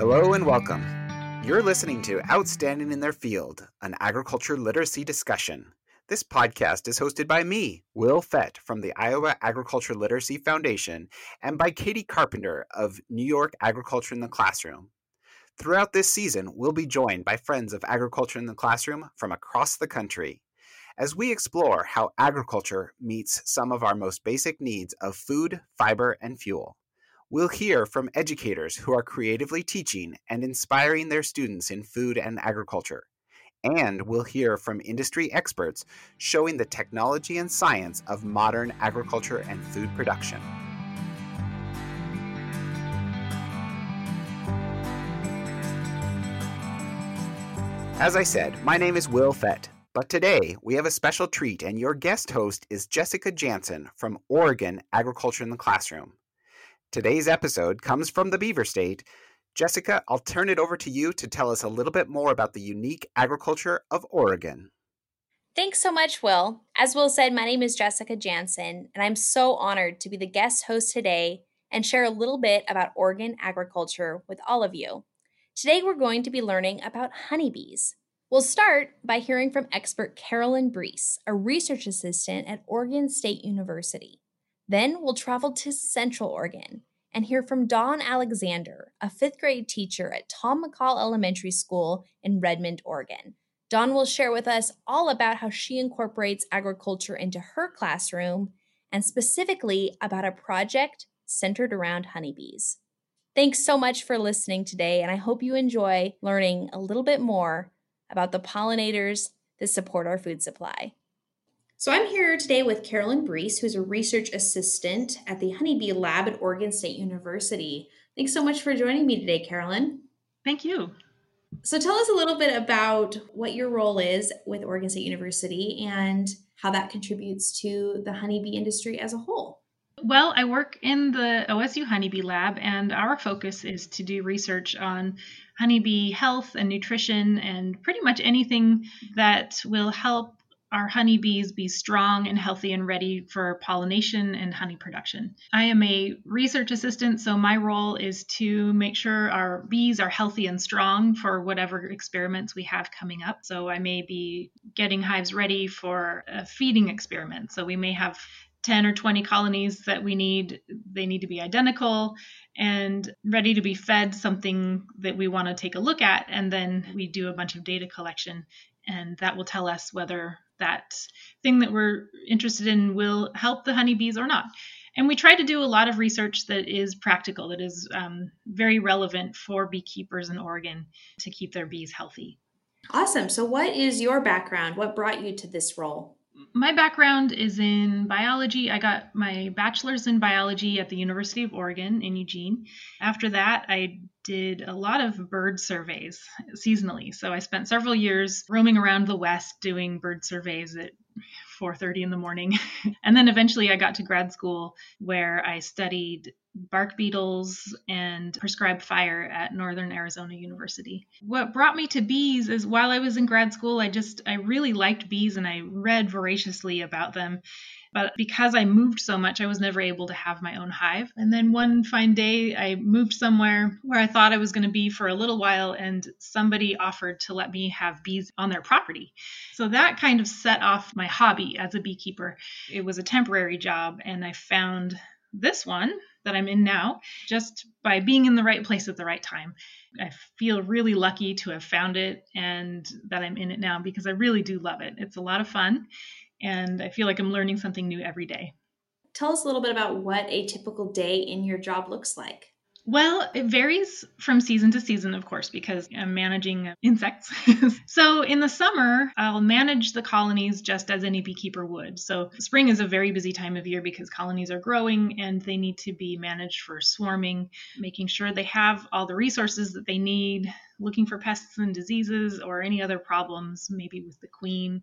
Hello and welcome. You're listening to Outstanding in Their Field, an agriculture literacy discussion. This podcast is hosted by me, Will Fett from the Iowa Agriculture Literacy Foundation, and by Katie Carpenter of New York Agriculture in the Classroom. Throughout this season, we'll be joined by friends of Agriculture in the Classroom from across the country as we explore how agriculture meets some of our most basic needs of food, fiber, and fuel. We'll hear from educators who are creatively teaching and inspiring their students in food and agriculture. And we'll hear from industry experts showing the technology and science of modern agriculture and food production. As I said, my name is Will Fett, but today we have a special treat, and your guest host is Jessica Jansen from Oregon Agriculture in the Classroom. Today's episode comes from the Beaver State. Jessica, I'll turn it over to you to tell us a little bit more about the unique agriculture of Oregon. Thanks so much, Will. As Will said, my name is Jessica Jansen, and I'm so honored to be the guest host today and share a little bit about Oregon agriculture with all of you. Today, we're going to be learning about honeybees. We'll start by hearing from expert Carolyn Breece, a research assistant at Oregon State University. Then we'll travel to Central Oregon and hear from Dawn Alexander, a fifth grade teacher at Tom McCall Elementary School in Redmond, Oregon. Dawn will share with us all about how she incorporates agriculture into her classroom and specifically about a project centered around honeybees. Thanks so much for listening today, and I hope you enjoy learning a little bit more about the pollinators that support our food supply. So I'm here today with Carolyn Breece, who's a research assistant at the Honeybee Lab at Oregon State University. Thanks so much for joining me today, Carolyn. Thank you. So tell us a little bit about what your role is with Oregon State University and how that contributes to the honeybee industry as a whole. Well, I work in the OSU Honeybee Lab, and our focus is to do research on honeybee health and nutrition and pretty much anything that will help our honeybees be strong and healthy and ready for pollination and honey production. I am a research assistant, so my role is to make sure our bees are healthy and strong for whatever experiments we have coming up. So I may be getting hives ready for a feeding experiment. So we may have 10 or 20 colonies that we need they need to be identical and ready to be fed something that we want to take a look at and then we do a bunch of data collection and that will tell us whether that thing that we're interested in will help the honeybees or not. And we try to do a lot of research that is practical, that is um, very relevant for beekeepers in Oregon to keep their bees healthy. Awesome. So, what is your background? What brought you to this role? My background is in biology. I got my bachelor's in biology at the University of Oregon in Eugene. After that, I did a lot of bird surveys seasonally. So I spent several years roaming around the West doing bird surveys at 4:30 in the morning. and then eventually I got to grad school where I studied bark beetles and prescribed fire at Northern Arizona University. What brought me to bees is while I was in grad school I just I really liked bees and I read voraciously about them but because I moved so much, I was never able to have my own hive. And then one fine day, I moved somewhere where I thought I was going to be for a little while, and somebody offered to let me have bees on their property. So that kind of set off my hobby as a beekeeper. It was a temporary job, and I found this one that I'm in now just by being in the right place at the right time. I feel really lucky to have found it and that I'm in it now because I really do love it. It's a lot of fun and I feel like I'm learning something new every day. Tell us a little bit about what a typical day in your job looks like. Well, it varies from season to season, of course, because I'm managing uh, insects. so in the summer, I'll manage the colonies just as any beekeeper would. So spring is a very busy time of year because colonies are growing and they need to be managed for swarming, making sure they have all the resources that they need, looking for pests and diseases or any other problems, maybe with the queen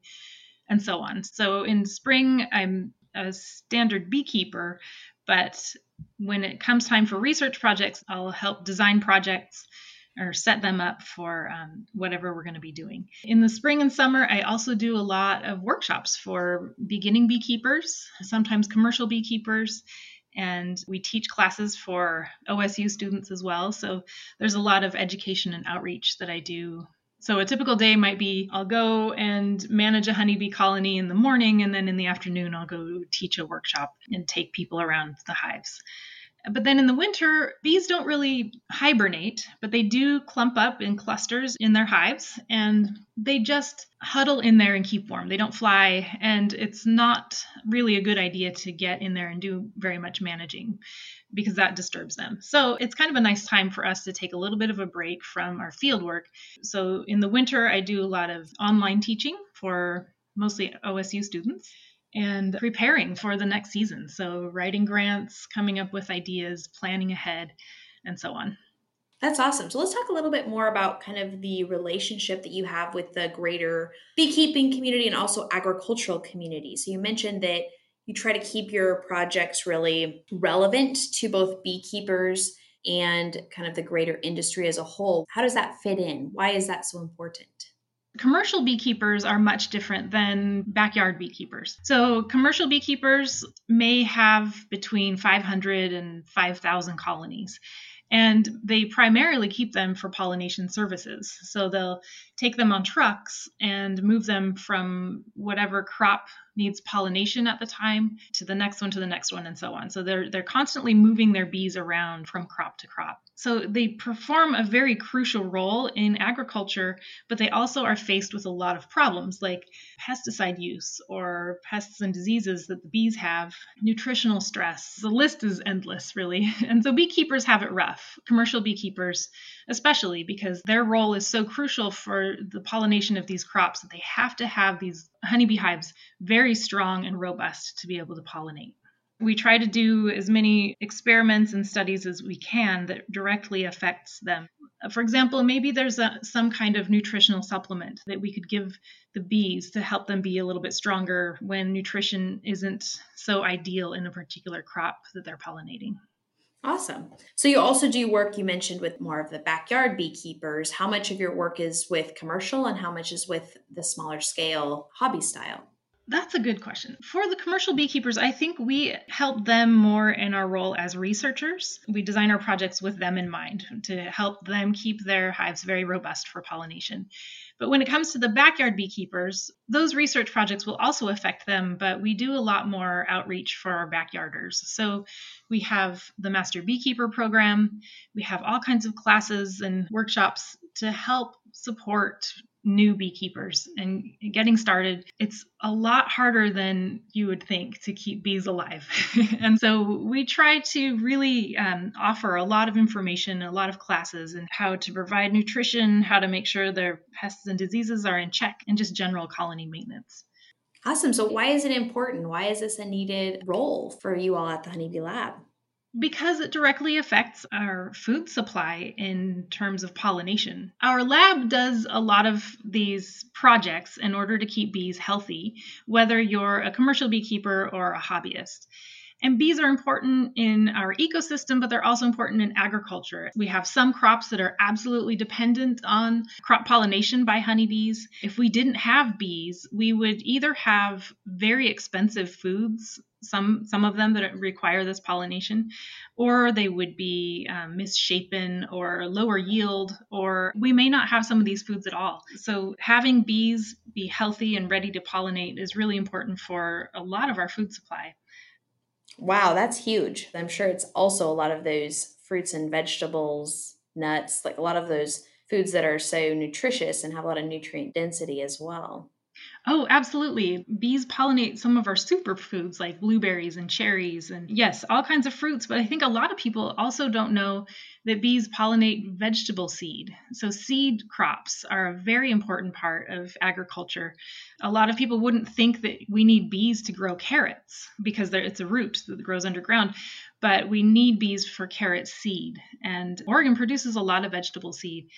and so on. So in spring, I'm a standard beekeeper, but when it comes time for research projects, I'll help design projects or set them up for um, whatever we're going to be doing. In the spring and summer, I also do a lot of workshops for beginning beekeepers, sometimes commercial beekeepers, And we teach classes for OSU students as well. So there's a lot of education and outreach that I do so a typical day might be I'll go and manage a honeybee colony in the morning, and then in the afternoon, I'll go teach a workshop and take people around the hives. But then in the winter, bees don't really hibernate, but they do clump up in clusters in their hives and they just huddle in there and keep warm. They don't fly, and it's not really a good idea to get in there and do very much managing because that disturbs them. So it's kind of a nice time for us to take a little bit of a break from our field work. So in the winter, I do a lot of online teaching for mostly OSU students and preparing for the next season. So, writing grants, coming up with ideas, planning ahead, and so on. That's awesome. So, let's talk a little bit more about kind of the relationship that you have with the greater beekeeping community and also agricultural community. So, you mentioned that you try to keep your projects really relevant to both beekeepers and kind of the greater industry as a whole. How does that fit in? Why is that so important? Commercial beekeepers are much different than backyard beekeepers. So, commercial beekeepers may have between 500 and 5,000 colonies and they primarily keep them for pollination services. So they'll take them on trucks and move them from whatever crop needs pollination at the time to the next one to the next one and so on. So they're they're constantly moving their bees around from crop to crop. So they perform a very crucial role in agriculture, but they also are faced with a lot of problems like pesticide use or pests and diseases that the bees have, nutritional stress. The list is endless really. And so beekeepers have it rough. Commercial beekeepers especially because their role is so crucial for the pollination of these crops that they have to have these honeybee hives very strong and robust to be able to pollinate. We try to do as many experiments and studies as we can that directly affects them. For example, maybe there's a, some kind of nutritional supplement that we could give the bees to help them be a little bit stronger when nutrition isn't so ideal in a particular crop that they're pollinating. Awesome. So you also do work you mentioned with more of the backyard beekeepers. How much of your work is with commercial and how much is with the smaller scale hobby style? That's a good question. For the commercial beekeepers, I think we help them more in our role as researchers. We design our projects with them in mind to help them keep their hives very robust for pollination. But when it comes to the backyard beekeepers, those research projects will also affect them, but we do a lot more outreach for our backyarders. So we have the Master Beekeeper program, we have all kinds of classes and workshops to help support new beekeepers and getting started, it's a lot harder than you would think to keep bees alive. and so we try to really um, offer a lot of information, a lot of classes, and how to provide nutrition, how to make sure their pests and diseases are in check, and just general colony maintenance. Awesome. So, why is it important? Why is this a needed role for you all at the Honeybee Lab? Because it directly affects our food supply in terms of pollination. Our lab does a lot of these projects in order to keep bees healthy, whether you're a commercial beekeeper or a hobbyist. And bees are important in our ecosystem, but they're also important in agriculture. We have some crops that are absolutely dependent on crop pollination by honeybees. If we didn't have bees, we would either have very expensive foods some some of them that require this pollination or they would be um, misshapen or lower yield or we may not have some of these foods at all so having bees be healthy and ready to pollinate is really important for a lot of our food supply Wow, that's huge. I'm sure it's also a lot of those fruits and vegetables, nuts, like a lot of those foods that are so nutritious and have a lot of nutrient density as well. Oh, absolutely. Bees pollinate some of our superfoods like blueberries and cherries, and yes, all kinds of fruits. But I think a lot of people also don't know that bees pollinate vegetable seed. So, seed crops are a very important part of agriculture. A lot of people wouldn't think that we need bees to grow carrots because it's a root that grows underground, but we need bees for carrot seed. And Oregon produces a lot of vegetable seed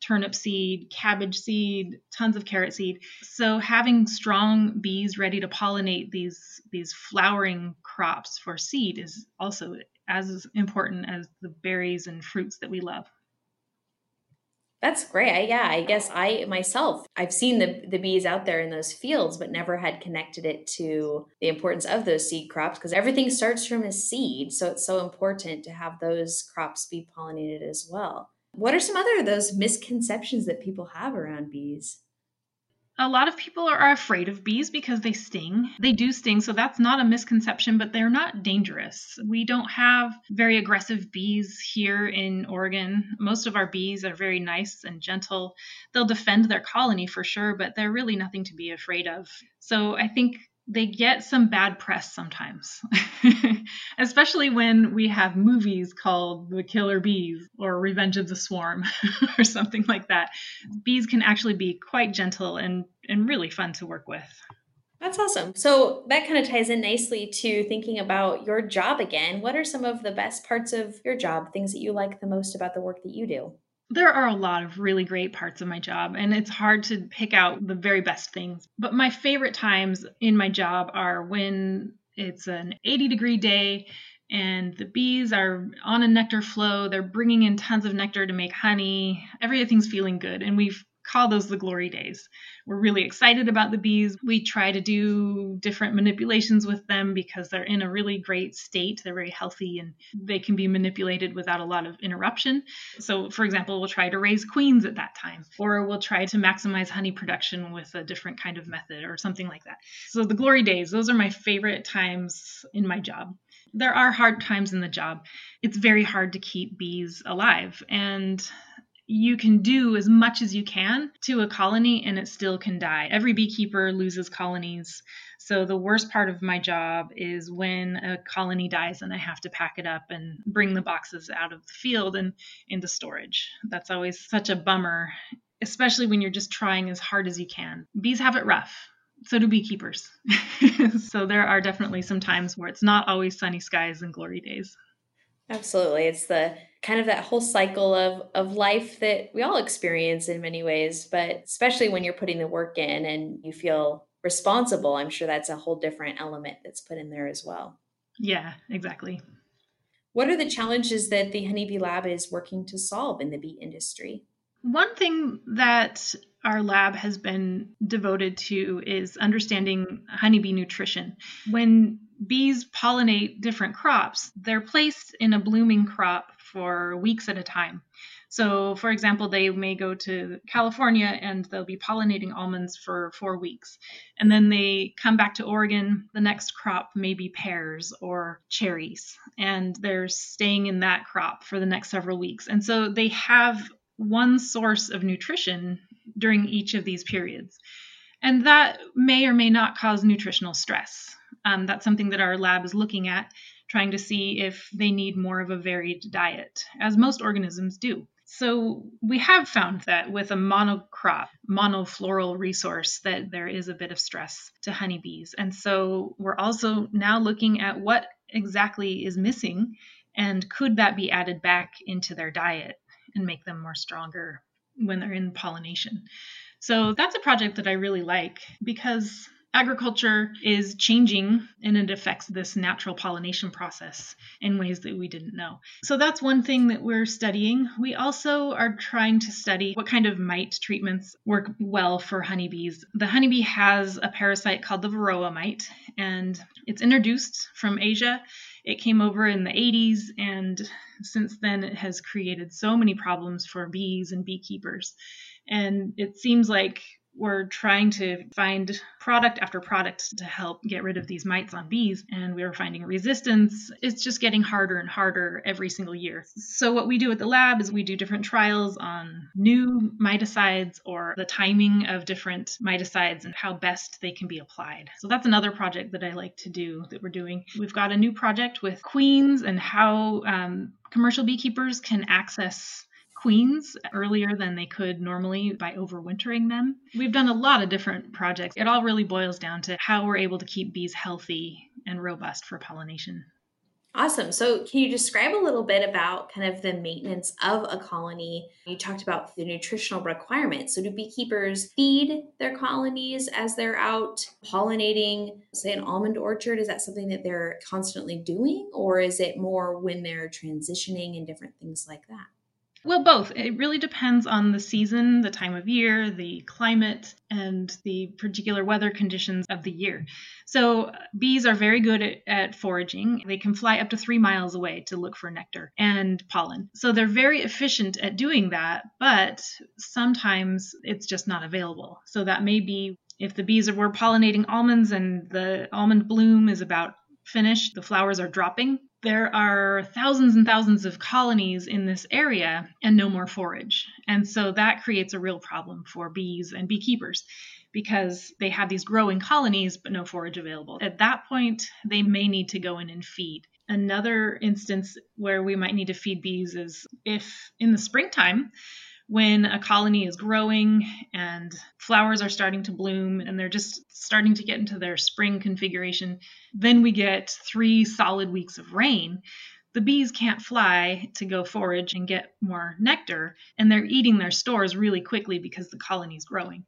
turnip seed, cabbage seed, tons of carrot seed. So having strong bees ready to pollinate these these flowering crops for seed is also as important as the berries and fruits that we love. That's great. I, yeah, I guess I myself, I've seen the, the bees out there in those fields, but never had connected it to the importance of those seed crops because everything starts from a seed. So it's so important to have those crops be pollinated as well. What are some other of those misconceptions that people have around bees? A lot of people are afraid of bees because they sting. They do sting, so that's not a misconception, but they're not dangerous. We don't have very aggressive bees here in Oregon. Most of our bees are very nice and gentle. They'll defend their colony for sure, but they're really nothing to be afraid of. So I think they get some bad press sometimes, especially when we have movies called The Killer Bees or Revenge of the Swarm or something like that. Bees can actually be quite gentle and, and really fun to work with. That's awesome. So that kind of ties in nicely to thinking about your job again. What are some of the best parts of your job, things that you like the most about the work that you do? There are a lot of really great parts of my job, and it's hard to pick out the very best things. But my favorite times in my job are when it's an 80 degree day and the bees are on a nectar flow. They're bringing in tons of nectar to make honey. Everything's feeling good, and we've call those the glory days. We're really excited about the bees. We try to do different manipulations with them because they're in a really great state. They're very healthy and they can be manipulated without a lot of interruption. So, for example, we'll try to raise queens at that time, or we'll try to maximize honey production with a different kind of method or something like that. So, the glory days, those are my favorite times in my job there are hard times in the job. It's very hard to keep bees alive. And you can do as much as you can to a colony and it still can die. Every beekeeper loses colonies. So the worst part of my job is when a colony dies and I have to pack it up and bring the boxes out of the field and into storage. That's always such a bummer, especially when you're just trying as hard as you can. Bees have it rough. So do beekeepers. so there are definitely some times where it's not always sunny skies and glory days. Absolutely. It's the kind of that whole cycle of of life that we all experience in many ways, but especially when you're putting the work in and you feel responsible, I'm sure that's a whole different element that's put in there as well. Yeah, exactly. What are the challenges that the Honeybee Lab is working to solve in the bee industry? One thing that our lab has been devoted to is understanding honeybee nutrition. When bees pollinate different crops, they're placed in a blooming crop for weeks at a time. So, for example, they may go to California and they'll be pollinating almonds for four weeks. And then they come back to Oregon. The next crop may be pears or cherries. And they're staying in that crop for the next several weeks. And so they have one source of nutrition during each of these periods. And that may or may not cause nutritional stress. Um, that's something that our lab is looking at, trying to see if they need more of a varied diet, as most organisms do. So we have found that with a monocrop, monofloral resource, that there is a bit of stress to honeybees. And so we're also now looking at what exactly is missing and could that be added back into their diet and make them more stronger when they're in pollination. So that's a project that I really like because agriculture is changing and it affects this natural pollination process in ways that we didn't know. So that's one thing that we're studying. We also are trying to study what kind of mite treatments work well for honeybees. The honeybee has a parasite called the varroa mite and it's introduced from Asia. It came over in the 80s and since then it has created so many problems for bees and beekeepers. And it seems like we're trying to find product after product to help get rid of these mites on bees, and we were finding resistance. It's just getting harder and harder every single year. So, what we do at the lab is we do different trials on new miticides or the timing of different miticides and how best they can be applied. So, that's another project that I like to do that we're doing. We've got a new project with queens and how um, commercial beekeepers can access queens earlier than they could normally by overwintering them. We've done a lot of different projects. It all really boils down to how we're able to keep bees healthy and robust for pollination. Awesome. So, can you describe a little bit about kind of the maintenance of a colony? You talked about the nutritional requirements. So, do beekeepers feed their colonies as they're out pollinating, say, an almond orchard? Is that something that they're constantly doing, or is it more when they're transitioning and different things like that? Well, both. It really depends on the season, the time of year, the climate, and the particular weather conditions of the year. So, bees are very good at, at, foraging. They can fly up to three miles away to look for nectar and pollen. So, they're very efficient at doing that, but sometimes it's just not available. So, that may be if the bees were pollinating almonds and the almond bloom is about finished, the flowers are dropping, there are thousands and thousands of colonies in this area and no more forage. And so that creates a real problem for bees and beekeepers because they have these growing colonies but no forage available. At that point, they may need to go in and feed. Another instance where we might need to feed bees is if in the springtime, when a colony is growing and flowers are starting to bloom and they're just starting to get into their spring configuration, then we get three solid weeks of rain. The bees can't fly to go forage and get more nectar, and they're eating their stores really quickly because the colony is growing.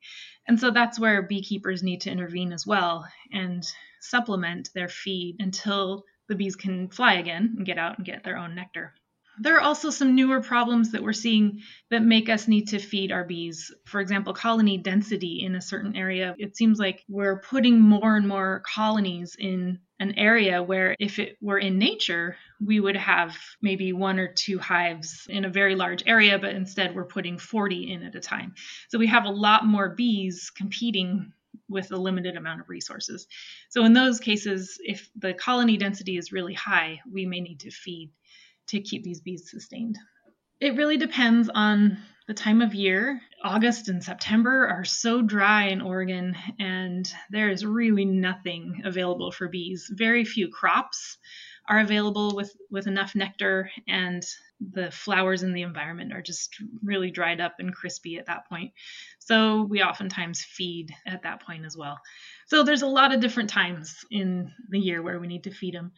And so that's where beekeepers need to intervene as well and supplement their feed until the bees can fly again and get out and get their own nectar. There are also some newer problems that we're seeing that make us need to feed our bees. For example, colony density in a certain area. It seems like we're putting more and more colonies in an area where if it were in nature, we would have maybe one or two hives in a very large area, but instead we're putting 40 in at a time. So we have a lot more bees competing with a limited amount of resources. So in those cases, if the colony density is really high, we may need to feed to keep these bees sustained. It really depends on the time of year. August and September are so dry in Oregon, and there is really nothing available for bees. Very few crops are available with, with enough nectar, and the flowers in the environment are just really dried up and crispy at that point. So we oftentimes feed at that point as well. So there's a lot of different times in the year where we need to feed them.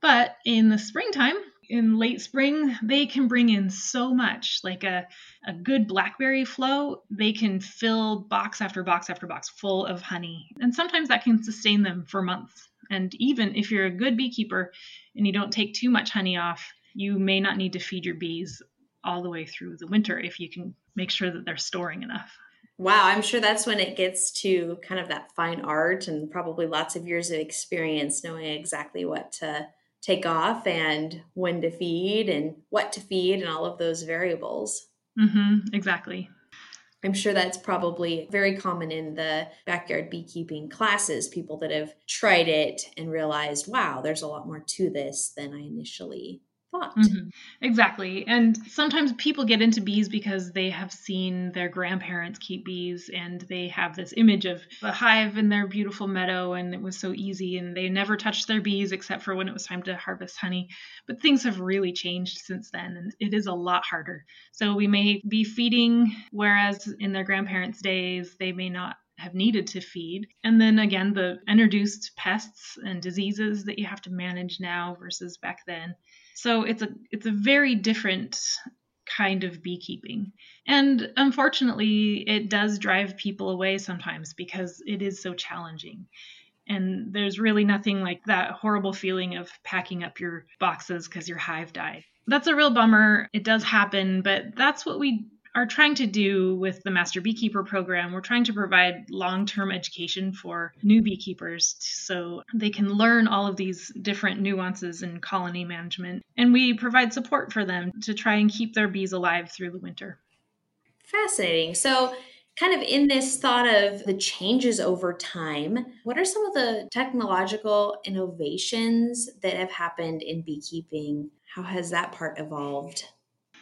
But in the springtime, in late spring, they can bring in so much, like a, a good blackberry flow, they can fill box after box after box full of honey. And sometimes that can sustain them for months. And even if you're a good beekeeper and you don't take too much honey off, you may not need to feed your bees all the way through the winter if you can make sure that they're storing enough. Wow, I'm sure that's when it gets to kind of that fine art and probably lots of years of experience knowing exactly what to take off and when to feed and what to feed and all of those variables. Mm-hmm, exactly. I'm sure that's probably very common in the backyard beekeeping classes, people that have tried it and realized, wow, there's a lot more to this than I initially thought. Mm-hmm. Exactly. And sometimes people get into bees because they have seen their grandparents keep bees and they have this image of a hive in their beautiful meadow and it was so easy and they never touched their bees except for when it was time to harvest honey. But things have really changed since then and it is a lot harder. So we may be feeding, whereas in their grandparents' days, they may not have needed to feed. And then again, the introduced pests and diseases that you have to manage now versus back then. So it's a it's a very different kind of beekeeping. And unfortunately, it does drive people away sometimes because it is so challenging. And there's really nothing like that horrible feeling of packing up your boxes because your hive died. That's a real bummer. It does happen, but that's what we are trying to do with the Master Beekeeper program, we're trying to provide long term education for new beekeepers so they can learn all of these different nuances in colony management. And we provide support for them to try and keep their bees alive through the winter. Fascinating. So, kind of in this thought of the changes over time, what are some of the technological innovations that have happened in beekeeping? How has that part evolved?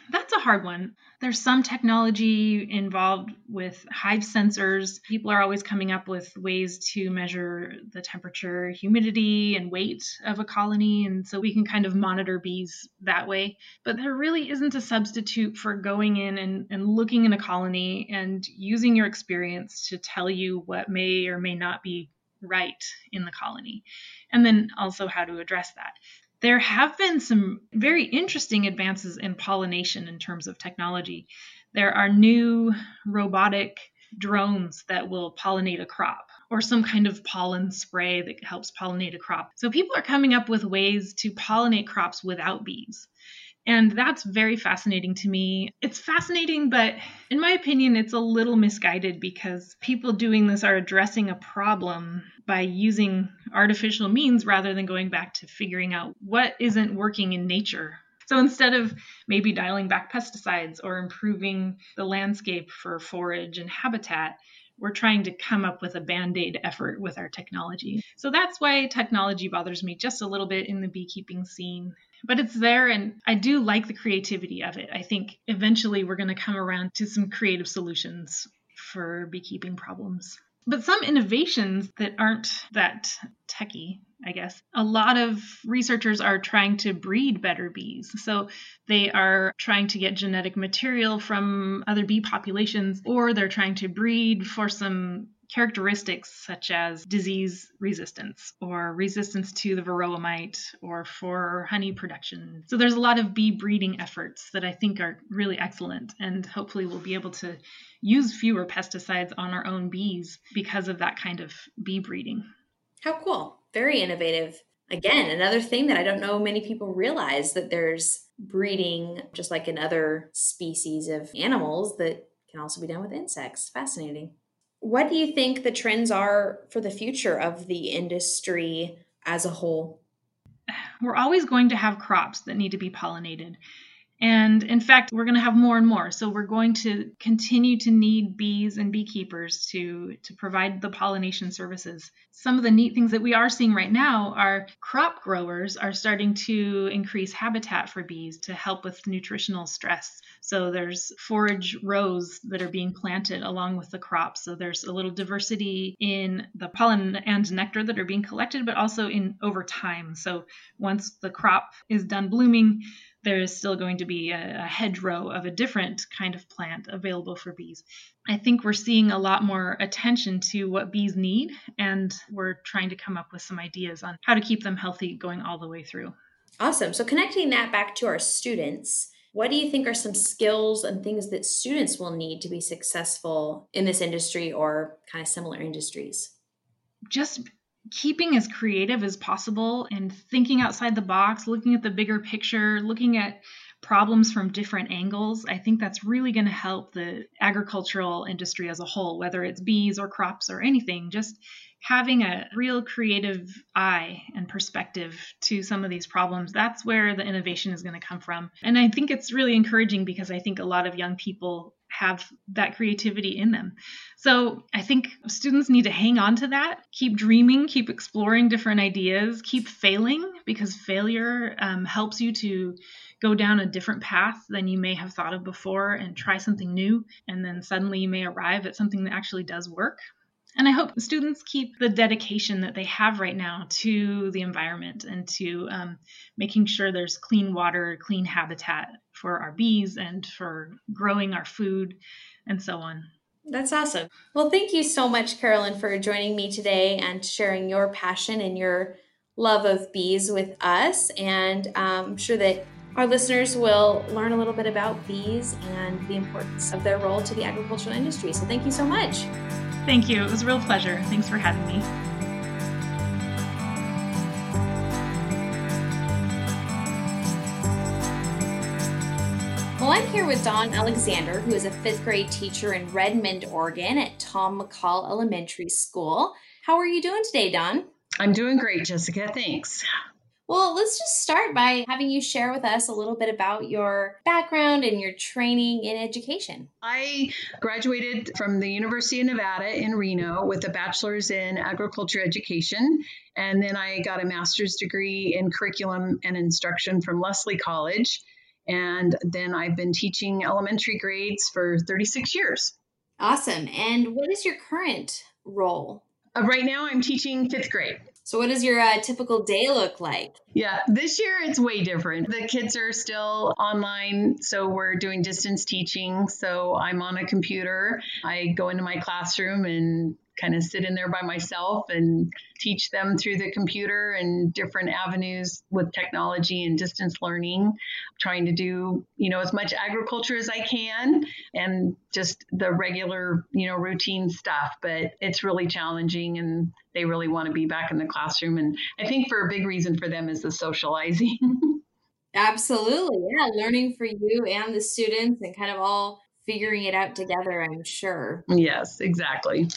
That's a hard one. There's some technology involved with hive sensors. People are always coming up with ways to measure the temperature, humidity, and weight of a colony. And so we can kind of monitor bees that way. But there really isn't a substitute for going in and, and looking in a colony and using your experience to tell you what may or may not be right in the colony. And then also how to address that there have been some very interesting advances in pollination in terms of technology. There are new robotic drones that will pollinate a crop or some kind of pollen spray that helps pollinate a crop. So people are coming up with ways to pollinate crops without bees. And that's very fascinating to me. It's fascinating, but in my opinion, it's a little misguided because people doing this are addressing a problem by using artificial means rather than going back to figuring out what isn't working in nature. So instead of maybe dialing back pesticides or improving the landscape for forage and habitat, we're trying to come up with a band aid effort with our technology. So that's why technology bothers me just a little bit in the beekeeping scene. But it's there, and I do like the creativity of it. I think eventually we're going to come around to some creative solutions for beekeeping problems. But some innovations that aren't that techy I guess. A lot of researchers are trying to breed better bees. So they are trying to get genetic material from other bee populations, or they're trying to breed for some characteristics such as disease resistance or resistance to the varroa mite or for honey production. So there's a lot of bee breeding efforts that I think are really excellent and hopefully we'll be able to use fewer pesticides on our own bees because of that kind of bee breeding. How cool. Very innovative. Again, another thing that I don't know many people realize that there's breeding just like in other species of animals that can also be done with insects. Fascinating. What do you think the trends are for the future of the industry as a whole? We're always going to have crops that need to be pollinated. And in fact, we're going to have more and more. So we're going to continue to need bees and beekeepers to, to provide the pollination services. Some of the neat things that we are seeing right now are crop growers are starting to increase habitat for bees to help with nutritional stress. So there's forage rows that are being planted along with the crops. So there's a little diversity in the pollen and nectar that are being collected, but also in over time. So once the crop is done blooming, there is still going to be a, a hedgerow of a different kind of plant available for bees. I think we're seeing a lot more attention to what bees need, and we're trying to come up with some ideas on how to keep them healthy going all the way through. Awesome. So, connecting that back to our students, what do you think are some skills and things that students will need to be successful in this industry or kind of similar industries? Just keeping as creative as possible and thinking outside the box, looking at the bigger picture, looking at problems from different angles, I think that's really going to help the agricultural industry as a whole, whether it's bees or crops or anything. Just having a real creative eye and perspective to some of these problems, that's where the innovation is going to come from. And I think it's really encouraging because I think a lot of young people have that creativity in them. So I think students need to hang on to that, keep dreaming, keep exploring different ideas, keep failing because failure um, helps you to go down a different path than you may have thought of before and try something new. And then suddenly you may arrive at something that actually does work. And I hope students keep the dedication that they have right now to the environment and to um, making sure there's clean water, clean habitat for our bees and for growing our food and so on. That's awesome. Well, thank you so much, Carolyn, for joining me today and sharing your passion and your love of bees with us. And um, I'm sure that our listeners will learn a little bit about bees and the importance of their role to the agricultural industry. So, thank you so much. Thank you. It was a real pleasure. Thanks for having me. Well, I'm here with Dawn Alexander, who is a fifth grade teacher in Redmond, Oregon at Tom McCall Elementary School. How are you doing today, Dawn? I'm doing great, Jessica. Thanks. Well, let's just start by having you share with us a little bit about your background and your training in education. I graduated from the University of Nevada in Reno with a bachelor's in agriculture education. And then I got a master's degree in curriculum and instruction from Lesley College. And then I've been teaching elementary grades for 36 years. Awesome. And what is your current role? Uh, right now, I'm teaching fifth grade. So, what does your uh, typical day look like? Yeah, this year it's way different. The kids are still online, so we're doing distance teaching. So, I'm on a computer. I go into my classroom and kind of sit in there by myself and teach them through the computer and different avenues with technology and distance learning trying to do you know as much agriculture as i can and just the regular you know routine stuff but it's really challenging and they really want to be back in the classroom and i think for a big reason for them is the socializing Absolutely. Yeah. Learning for you and the students and kind of all figuring it out together, I'm sure. Yes, exactly.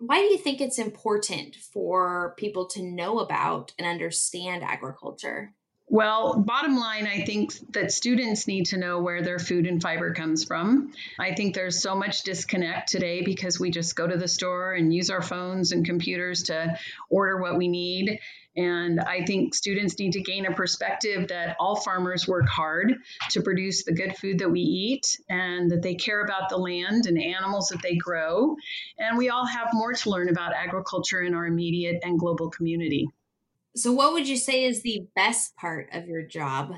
Why do you think it's important for people to know about and understand agriculture? Well, bottom line, I think that students need to know where their food and fiber comes from. I think there's so much disconnect today because we just go to the store and use our phones and computers to order what we need. And I think students need to gain a perspective that all farmers work hard to produce the good food that we eat and that they care about the land and animals that they grow. And we all have more to learn about agriculture in our immediate and global community. So, what would you say is the best part of your job?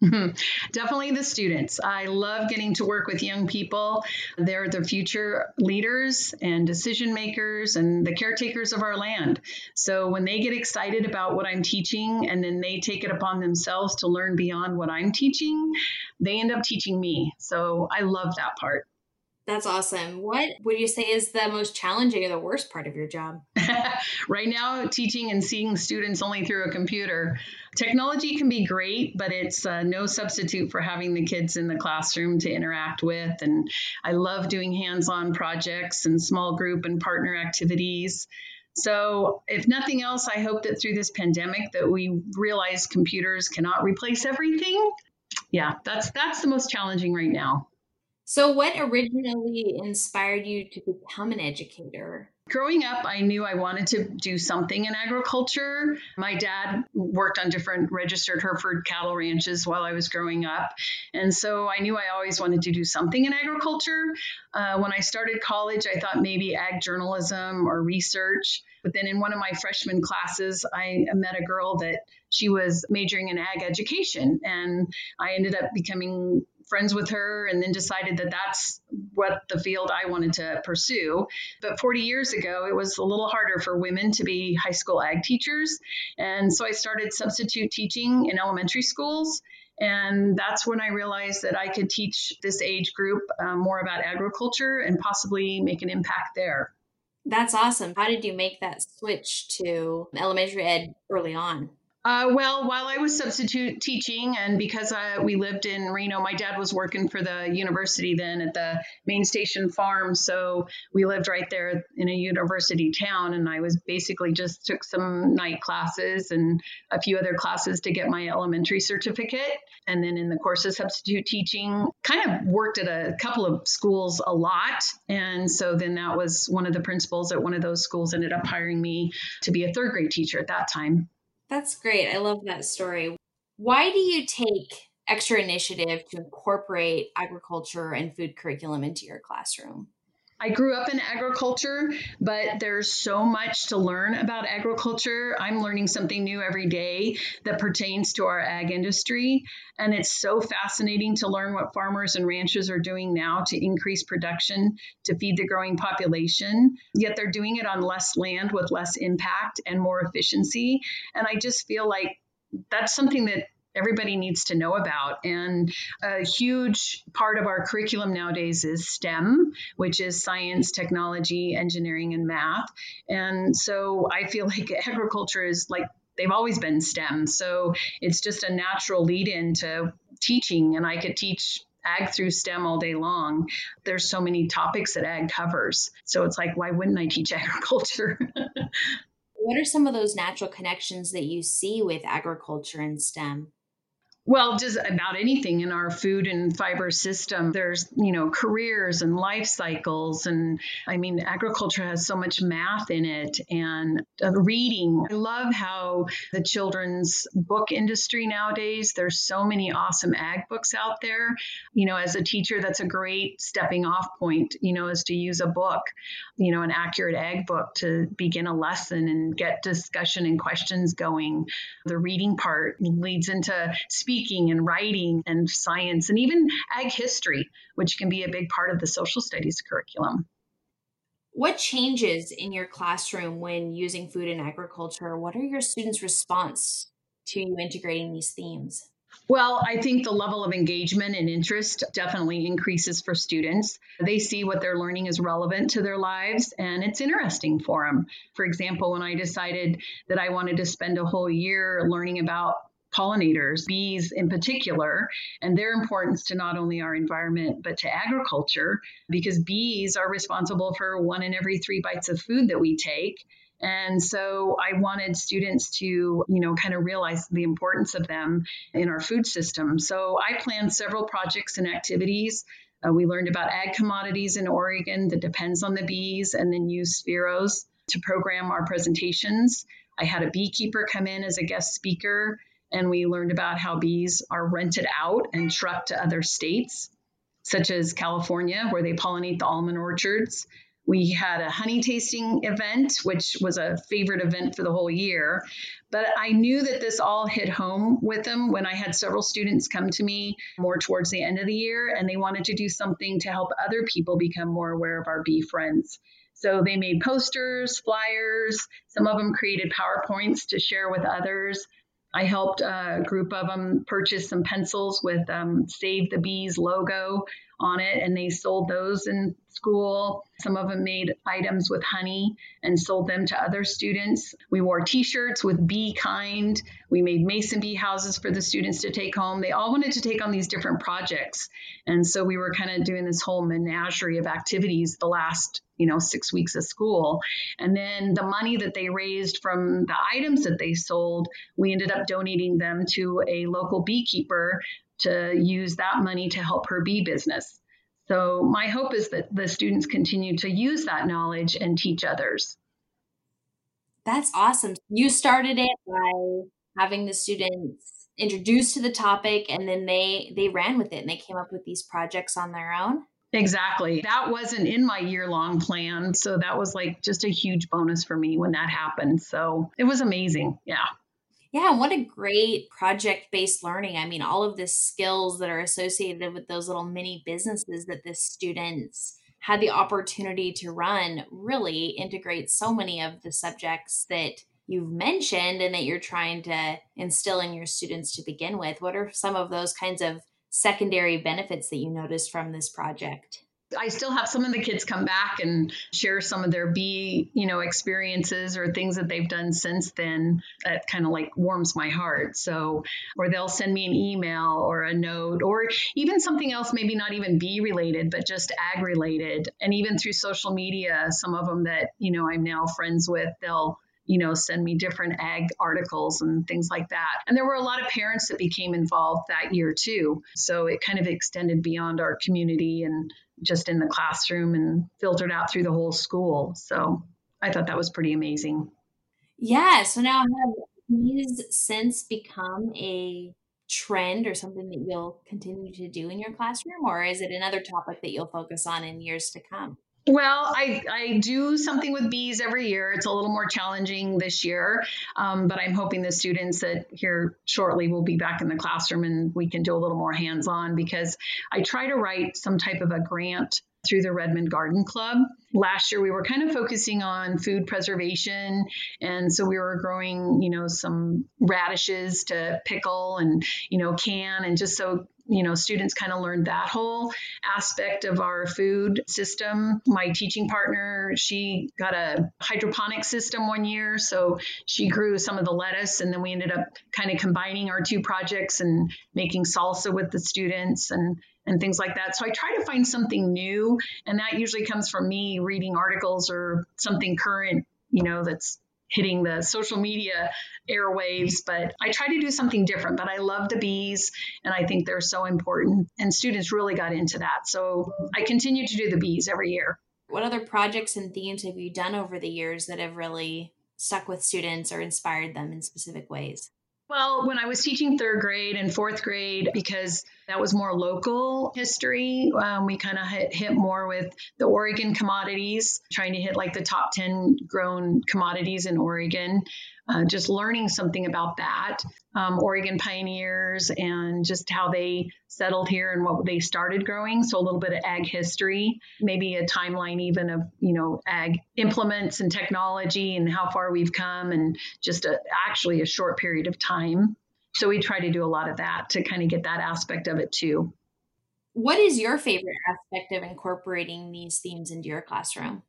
Hmm. Definitely the students. I love getting to work with young people. They're the future leaders and decision makers and the caretakers of our land. So when they get excited about what I'm teaching and then they take it upon themselves to learn beyond what I'm teaching, they end up teaching me. So I love that part. That's awesome. What would you say is the most challenging or the worst part of your job? right now, teaching and seeing students only through a computer. Technology can be great, but it's uh, no substitute for having the kids in the classroom to interact with. And I love doing hands on projects and small group and partner activities. So, if nothing else, I hope that through this pandemic that we realize computers cannot replace everything. Yeah, that's that's the most challenging right now. So, what originally inspired you to become an educator? Growing up, I knew I wanted to do something in agriculture. My dad worked on different registered Hereford cattle ranches while I was growing up. And so I knew I always wanted to do something in agriculture. Uh, when I started college, I thought maybe ag journalism or research. But then in one of my freshman classes, I met a girl that she was majoring in ag education. And I ended up becoming friends with her and then decided that that's what the field I wanted to pursue. But 40 years ago, it was a little harder for women to be high school ag teachers. And so I started substitute teaching in elementary schools. And that's when I realized that I could teach this age group um, more about agriculture and possibly make an impact there. That's awesome. How did you make that switch to elementary ed early on? Uh, well, while I was substitute teaching, and because uh, we lived in Reno, my dad was working for the university then at the main station farm. So we lived right there in a university town. And I was basically just took some night classes and a few other classes to get my elementary certificate. And then in the course of substitute teaching, kind of worked at a couple of schools a lot. And so then that was one of the principals at one of those schools ended up hiring me to be a third grade teacher at that time. That's great. I love that story. Why do you take extra initiative to incorporate agriculture and food curriculum into your classroom? I grew up in agriculture, but there's so much to learn about agriculture. I'm learning something new every day that pertains to our ag industry. And it's so fascinating to learn what farmers and ranchers are doing now to increase production to feed the growing population. Yet they're doing it on less land with less impact and more efficiency. And I just feel like that's something that everybody needs to know about. And a huge part of our curriculum nowadays is STEM, which is science, technology, engineering, and math. And so I feel like agriculture is like they've always been STEM. So it's just a natural lead into teaching, and I could teach ag through STEM all day long. There's so many topics that ag covers. So it's like, why wouldn't I teach agriculture? what are some of those natural connections that you see with agriculture and STEM? Well, just about anything in our food and fiber system. There's, you know, careers and life cycles. And I mean, agriculture has so much math in it and uh, reading. I love how the children's book industry nowadays, there's so many awesome ag books out there. You know, as a teacher, that's a great stepping off point, you know, is to use a book, you know, an accurate ag book to begin a lesson and get discussion and questions going. The reading part leads into speaking speaking and writing and science and even ag history, which can be a big part of the social studies curriculum. What changes in your classroom when using food and agriculture? What are your students' response to you integrating these themes? Well, I think the level of engagement and interest definitely increases for students. They see what they're learning is relevant to their lives and it's interesting for them. For example, when I decided that I wanted to spend a whole year learning about pollinators, bees in particular, and their importance to not only our environment but to agriculture, because bees are responsible for one in every three bites of food that we take. And so I wanted students to, you know, kind of realize the importance of them in our food system. So I planned several projects and activities. Uh, we learned about ag commodities in Oregon that depends on the bees and then used Spheros to program our presentations. I had a beekeeper come in as a guest speaker, and we learned about how bees are rented out and trucked to other states, such as California, where they pollinate the almond orchards. We had a honey tasting event, which was a favorite event for the whole year. But I knew that this all hit home with them when I had several students come to me more towards the end of the year and they wanted to do something to help other people become more aware of our bee friends. So they made posters, flyers, some of them created PowerPoints to share with others. I helped a group of them purchase some pencils with um, Save the Bees logo on it, and they sold those in school. Some of them made items with honey and sold them to other students. We wore t shirts with Be Kind. We made mason bee houses for the students to take home. They all wanted to take on these different projects. And so we were kind of doing this whole menagerie of activities the last you know six weeks of school and then the money that they raised from the items that they sold we ended up donating them to a local beekeeper to use that money to help her bee business. So, my hope is that the students continue to use that knowledge and teach others. That's awesome. You started it by having the students introduced to the topic and then they they ran with it and they came up with these projects on their own. Exactly. That wasn't in my year long plan. So that was like just a huge bonus for me when that happened. So it was amazing. Yeah. Yeah, what a great project based learning. I mean, all of the skills that are associated with those little mini businesses that the students had the opportunity to run really integrate so many of the subjects that you've mentioned and that you're trying to instill in your students to begin with. What are some of those kinds of secondary benefits that you noticed from this project? I still have some of the kids come back and share some of their bee, you know, experiences or things that they've done since then. That kind of like warms my heart. So, or they'll send me an email or a note or even something else, maybe not even bee related, but just ag related. And even through social media, some of them that, you know, I'm now friends with, they'll you know, send me different ag articles and things like that. And there were a lot of parents that became involved that year too. So it kind of extended beyond our community and just in the classroom and filtered out through the whole school. So I thought that was pretty amazing. Yeah. So now have these since become a trend or something that you'll continue to do in your classroom, or is it another topic that you'll focus on in years to come? Well, I, I do something with bees every year. It's a little more challenging this year, um, but I'm hoping the students that here shortly will be back in the classroom and we can do a little more hands on because I try to write some type of a grant through the Redmond Garden Club. Last year, we were kind of focusing on food preservation. And so we were growing, you know, some radishes to pickle and, you know, can. And just so you know, students kind of learned that whole aspect of our food system. My teaching partner, she got a hydroponic system one year, so she grew some of the lettuce, and then we ended up kind of combining our two projects and making salsa with the students and and things like that. So I try to find something new, and that usually comes from me reading articles or something current, you know, that's hitting the social media airwaves, but I try to do something different. But I love the bees and I think they're so important. And students really got into that. So I continue to do the bees every year. What other projects and themes have you done over the years that have really stuck with students or inspired them in specific ways? Well, when I was teaching third grade and fourth grade, because that was more local history, um, we kind of hit, hit more with the Oregon commodities, trying to hit like the top 10 grown commodities in Oregon uh, just learning something about that, um, Oregon pioneers, and just how they settled here and what they started growing. So a little bit of ag history, maybe a timeline even of you know ag implements and technology and how far we've come, and just a, actually a short period of time. So we try to do a lot of that to kind of get that aspect of it too. What is your favorite aspect of incorporating these themes into your classroom?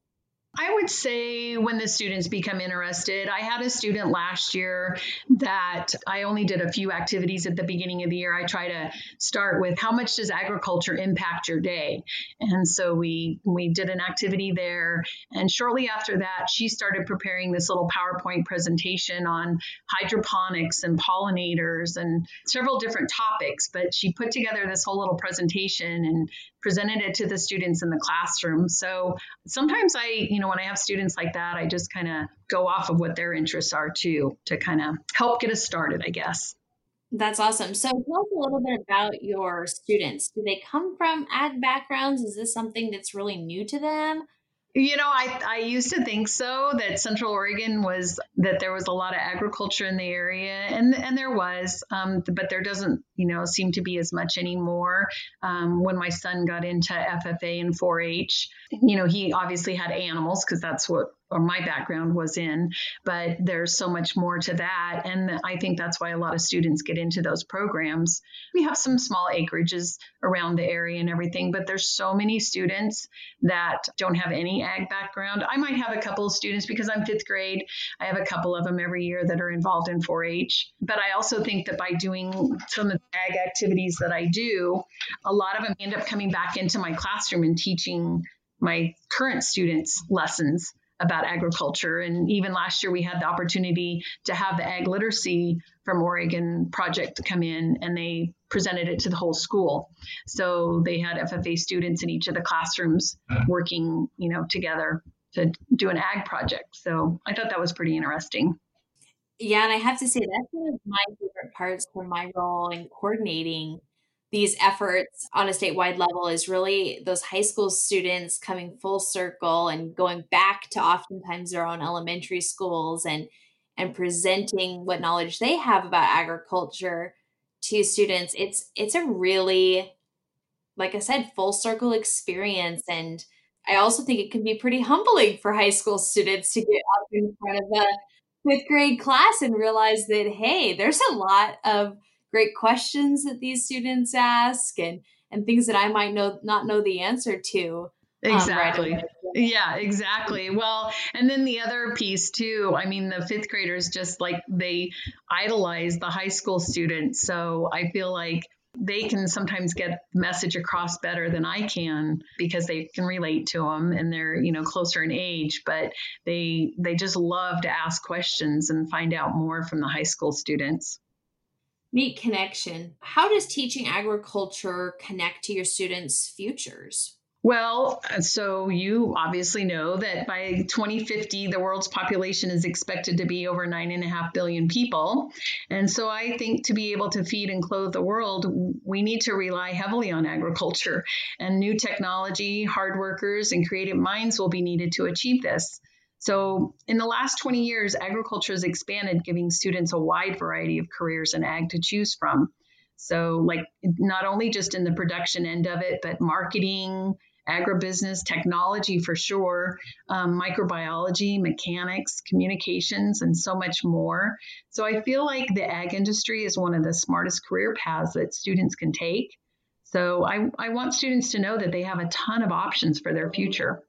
I would say when the students become interested, I had a student last year that I only did a few activities at the beginning of the year. I try to start with how much does agriculture impact your day? And so we we did an activity there and shortly after that she started preparing this little PowerPoint presentation on hydroponics and pollinators and several different topics, but she put together this whole little presentation and presented it to the students in the classroom. So sometimes I, you know, when I have students like that, I just kind of go off of what their interests are too to kind of help get us started, I guess. That's awesome. So tell us a little bit about your students. Do they come from ag backgrounds? Is this something that's really new to them? You know, I, I used to think so that Central Oregon was that there was a lot of agriculture in the area, and and there was, um, but there doesn't you know seem to be as much anymore. Um, when my son got into FFA and 4-H, you know, he obviously had animals because that's what or my background was in, but there's so much more to that. And I think that's why a lot of students get into those programs. We have some small acreages around the area and everything, but there's so many students that don't have any ag background. I might have a couple of students because I'm fifth grade. I have a couple of them every year that are involved in 4 H. But I also think that by doing some of ag activities that I do, a lot of them end up coming back into my classroom and teaching my current students lessons about agriculture. And even last year, we had the opportunity to have the Ag Literacy from Oregon project come in and they presented it to the whole school. So they had FFA students in each of the classrooms working, you know, together to do an ag project. So I thought that was pretty interesting. Yeah, and I have to say that's one of my favorite parts for my role in coordinating these efforts on a statewide level is really those high school students coming full circle and going back to oftentimes their own elementary schools and and presenting what knowledge they have about agriculture to students. It's it's a really like i said full circle experience and i also think it can be pretty humbling for high school students to get up in front of a fifth grade class and realize that hey there's a lot of great questions that these students ask and and things that I might know not know the answer to. Exactly. Um, yeah, exactly. Well, and then the other piece too, I mean, the fifth graders just like they idolize the high school students. So I feel like they can sometimes get the message across better than I can because they can relate to them and they're you know closer in age but they they just love to ask questions and find out more from the high school students Neat connection. How does teaching agriculture connect to your students' futures? Well, uh, so you obviously know that by 2050, the world's population is expected to be over nine and a half billion people. And so I think to be able to feed and clothe the world, we need to rely heavily on agriculture. And new technology, hard workers, and creative minds will be needed to achieve this. So, in the last 20 years, agriculture has expanded, giving students a wide variety of careers in ag to choose from. So, like, not only just in the production end of it, but marketing, agribusiness, technology for sure, um, microbiology, mechanics, communications, and so much more. So, I feel like the ag industry is one of the smartest career paths that students can take. So, I, I want students to know that they have a ton of options for their future.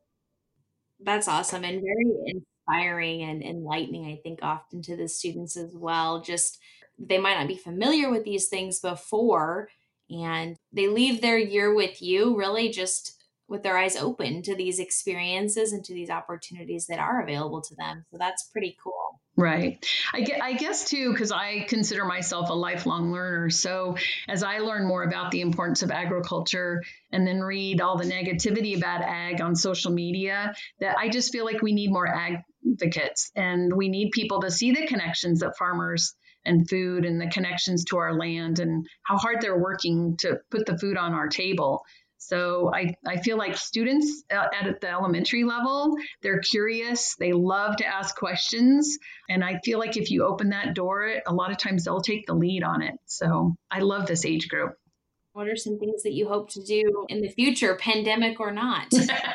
That's awesome and very inspiring and enlightening, I think, often to the students as well. Just they might not be familiar with these things before, and they leave their year with you really just with their eyes open to these experiences and to these opportunities that are available to them. So that's pretty cool. Right. I, I guess too, because I consider myself a lifelong learner. So as I learn more about the importance of agriculture and then read all the negativity about ag on social media, that I just feel like we need more advocates and we need people to see the connections that farmers and food and the connections to our land and how hard they're working to put the food on our table. So I, I feel like students at the elementary level, they're curious, they love to ask questions. And I feel like if you open that door, a lot of times they'll take the lead on it. So I love this age group. What are some things that you hope to do in the future, pandemic or not?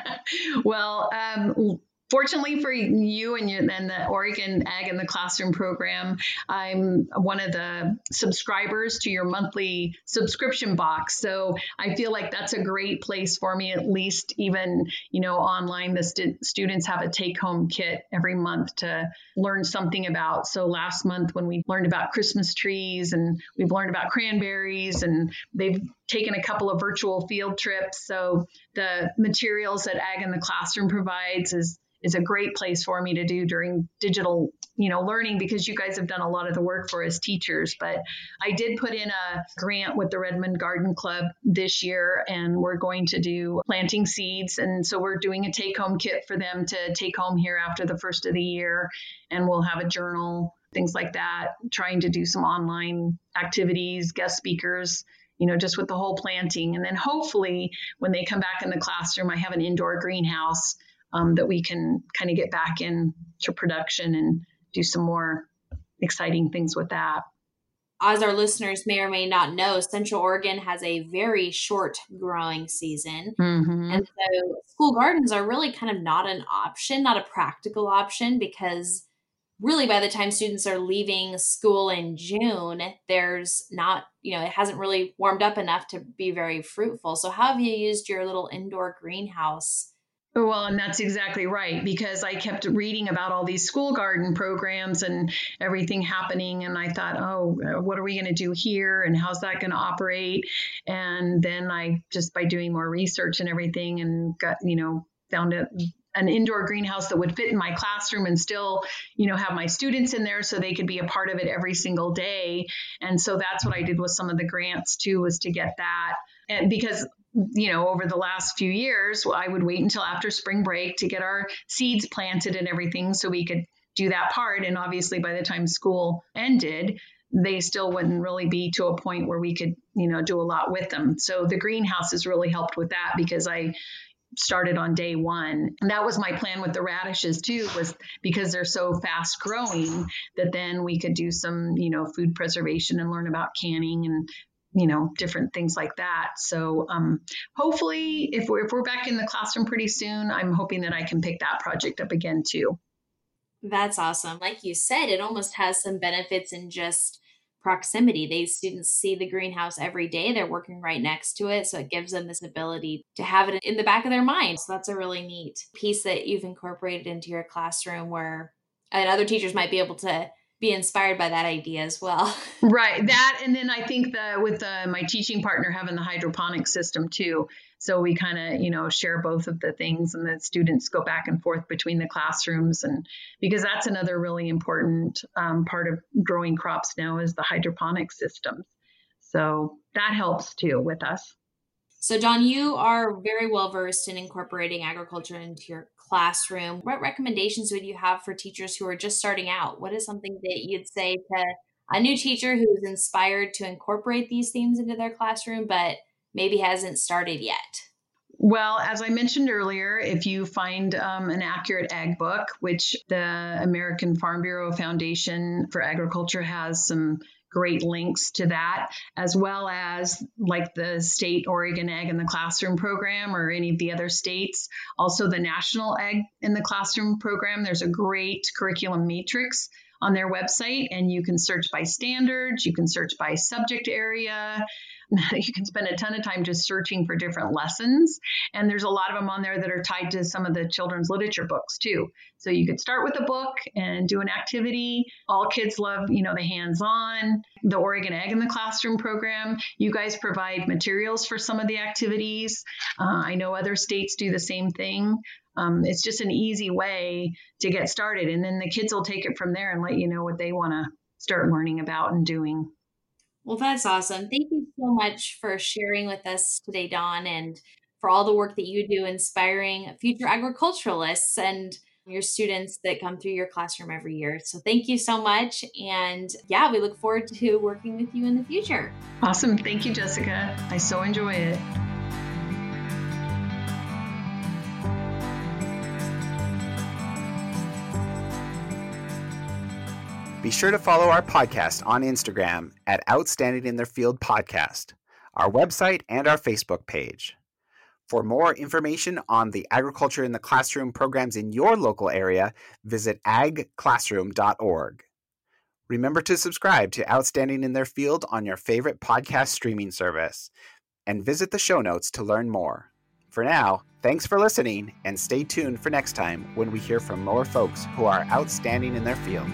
well, um, fortunately for you and, and the Oregon Ag in the Classroom program, I'm one of the subscribers to your monthly subscription box. So I feel like that's a great place for me, at least even, you know, online. The st- students have a take home kit every month to learn something about. So last month, when we learned about Christmas trees and we've learned about cranberries, and they've taken a couple of virtual field trips. So the materials that Ag in the Classroom provides is is a great place for me to do during digital you know learning because you guys have done a lot of the work for us teachers. But i did put in a grant with the redmond garden club this year and we're going to do planting seeds. And so we're doing a take home kit for them to take home here after the first of the year. And we'll have a journal things like that trying to do some online activities guest speakers you know, just with the whole planting. And then hopefully, when they come back in the classroom, I have an indoor greenhouse um, that we can kind of get back into production and do some more exciting things with that. As our listeners may or may not know, Central Oregon has a very short growing season. Mm-hmm. And so school gardens are really kind of not an option, not a practical option, because really by the time students are leaving school in June, there's not, you know, it hasn't really warmed up enough to be very fruitful. So, how have you used your little indoor greenhouse? Well, and that's exactly right because I kept reading about all these school garden programs and everything happening. And I thought, oh, what are we going to do here? And how's that going to operate? And then I just by doing more research and everything and got, you know, found it an indoor greenhouse that would fit in my classroom and still you know have my students in there so they could be a part of it every single day and so that's what i did with some of the grants too was to get that and because you know over the last few years i would wait until after spring break to get our seeds planted and everything so we could do that part and obviously by the time school ended they still wouldn't really be to a point where we could you know do a lot with them so the greenhouse has really helped with that because i started on day one. And that was my plan with the radishes too, was because they're so fast growing that then we could do some, you know, food preservation and learn about canning and you know different things like that so um, hopefully if we're, if we're back in the classroom pretty soon i'm hoping that i can pick that project up again too that's awesome like you said it almost has some benefits in just proximity. These students see the greenhouse every day. They're working right next to it. So it gives them this ability to have it in the back of their mind. So that's a really neat piece that you've incorporated into your classroom where and other teachers might be able to be inspired by that idea as well. right. That and then I think the with the, my teaching partner having the hydroponic system too. So we kind of, you know, share both of the things and the students go back and forth between the classrooms. And because that's another really important um, part of growing crops now is the hydroponic systems. So that helps too with us. So, Dawn, you are very well versed in incorporating agriculture into your classroom. What recommendations would you have for teachers who are just starting out? What is something that you'd say to a new teacher who's inspired to incorporate these themes into their classroom, but maybe hasn't started yet? Well, as I mentioned earlier, if you find um, an accurate ag book, which the American Farm Bureau Foundation for Agriculture has some great links to that, as well as like the state Oregon Ag in the Classroom program or any of the other states. Also, the National Ag in the Classroom program. There's a great curriculum matrix on their website, and you can search by standards, you can search by subject area. you can spend a ton of time just searching for different lessons. And there's a lot of them on there that are tied to some of the children's literature books too. So you could start with a book and do an activity. All kids love, you know, the hands-on, the Oregon Ag in the Classroom program. You guys provide materials for some of the activities. Uh, I know other states do the same thing. Um, it's just an easy way to get started. And then the kids will take it from there and let you know what they want to start learning about and doing. Well, that's awesome. Thank you so much for sharing with us today, Dawn, and for all the work that you do inspiring future agriculturalists and your students that come through your classroom every year. So thank you so much. And yeah, we look forward to working with you in the future. Awesome. Thank you, Jessica. I so enjoy it. Be sure to follow our podcast on Instagram at Outstanding in Their Field Podcast, our website, and our Facebook page. For more information on the Agriculture in the Classroom programs in your local area, visit agclassroom.org. Remember to subscribe to Outstanding in Their Field on your favorite podcast streaming service and visit the show notes to learn more. For now, thanks for listening and stay tuned for next time when we hear from more folks who are outstanding in their field.